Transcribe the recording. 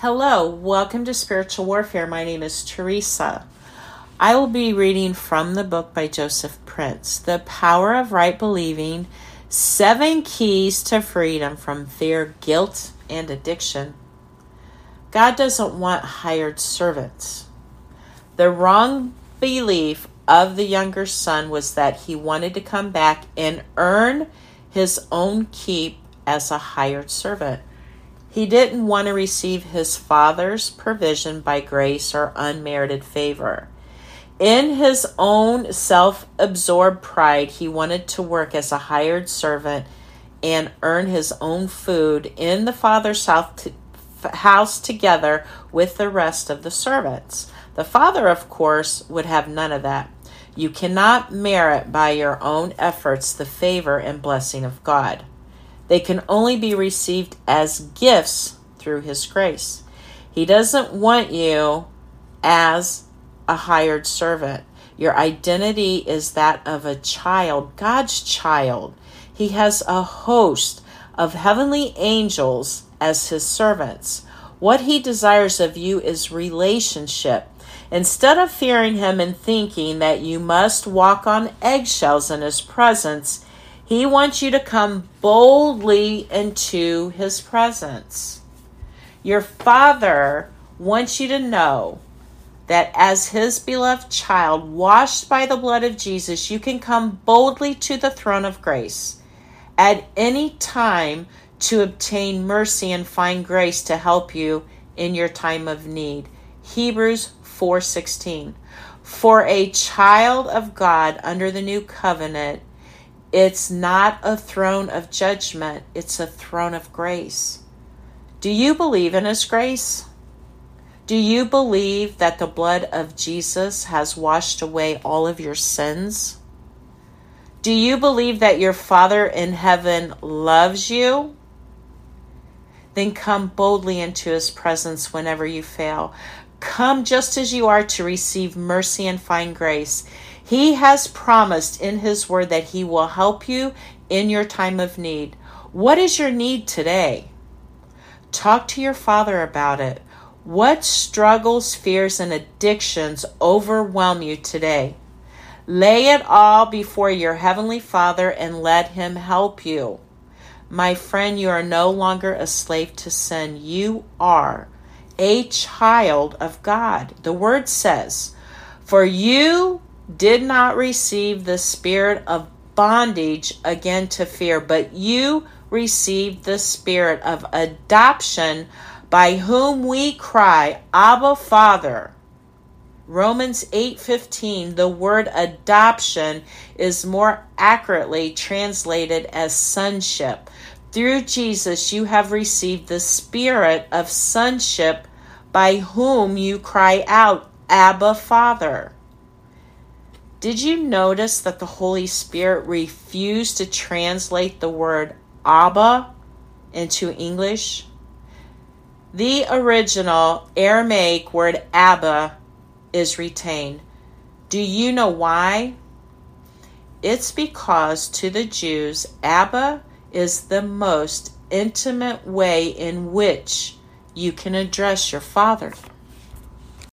Hello, welcome to Spiritual Warfare. My name is Teresa. I will be reading from the book by Joseph Prince, The Power of Right Believing Seven Keys to Freedom from Fear, Guilt, and Addiction. God doesn't want hired servants. The wrong belief of the younger son was that he wanted to come back and earn his own keep as a hired servant. He didn't want to receive his father's provision by grace or unmerited favor. In his own self absorbed pride, he wanted to work as a hired servant and earn his own food in the father's house together with the rest of the servants. The father, of course, would have none of that. You cannot merit by your own efforts the favor and blessing of God. They can only be received as gifts through His grace. He doesn't want you as a hired servant. Your identity is that of a child, God's child. He has a host of heavenly angels as His servants. What He desires of you is relationship. Instead of fearing Him and thinking that you must walk on eggshells in His presence, he wants you to come boldly into His presence. Your Father wants you to know that as His beloved child, washed by the blood of Jesus, you can come boldly to the throne of grace at any time to obtain mercy and find grace to help you in your time of need. Hebrews 4:16 For a child of God under the new covenant it's not a throne of judgment, it's a throne of grace. Do you believe in His grace? Do you believe that the blood of Jesus has washed away all of your sins? Do you believe that your Father in heaven loves you? Then come boldly into his presence whenever you fail. Come just as you are to receive mercy and find grace. He has promised in His Word that He will help you in your time of need. What is your need today? Talk to your Father about it. What struggles, fears, and addictions overwhelm you today? Lay it all before your Heavenly Father and let Him help you. My friend, you are no longer a slave to sin. You are a child of God. The Word says, For you did not receive the spirit of bondage again to fear, but you received the spirit of adoption by whom we cry, Abba Father. Romans 8:15 the word adoption is more accurately translated as sonship. Through Jesus you have received the spirit of sonship by whom you cry out Abba Father. Did you notice that the Holy Spirit refused to translate the word Abba into English? The original Aramaic word Abba is retained. Do you know why? It's because to the Jews, Abba is the most intimate way in which you can address your Father.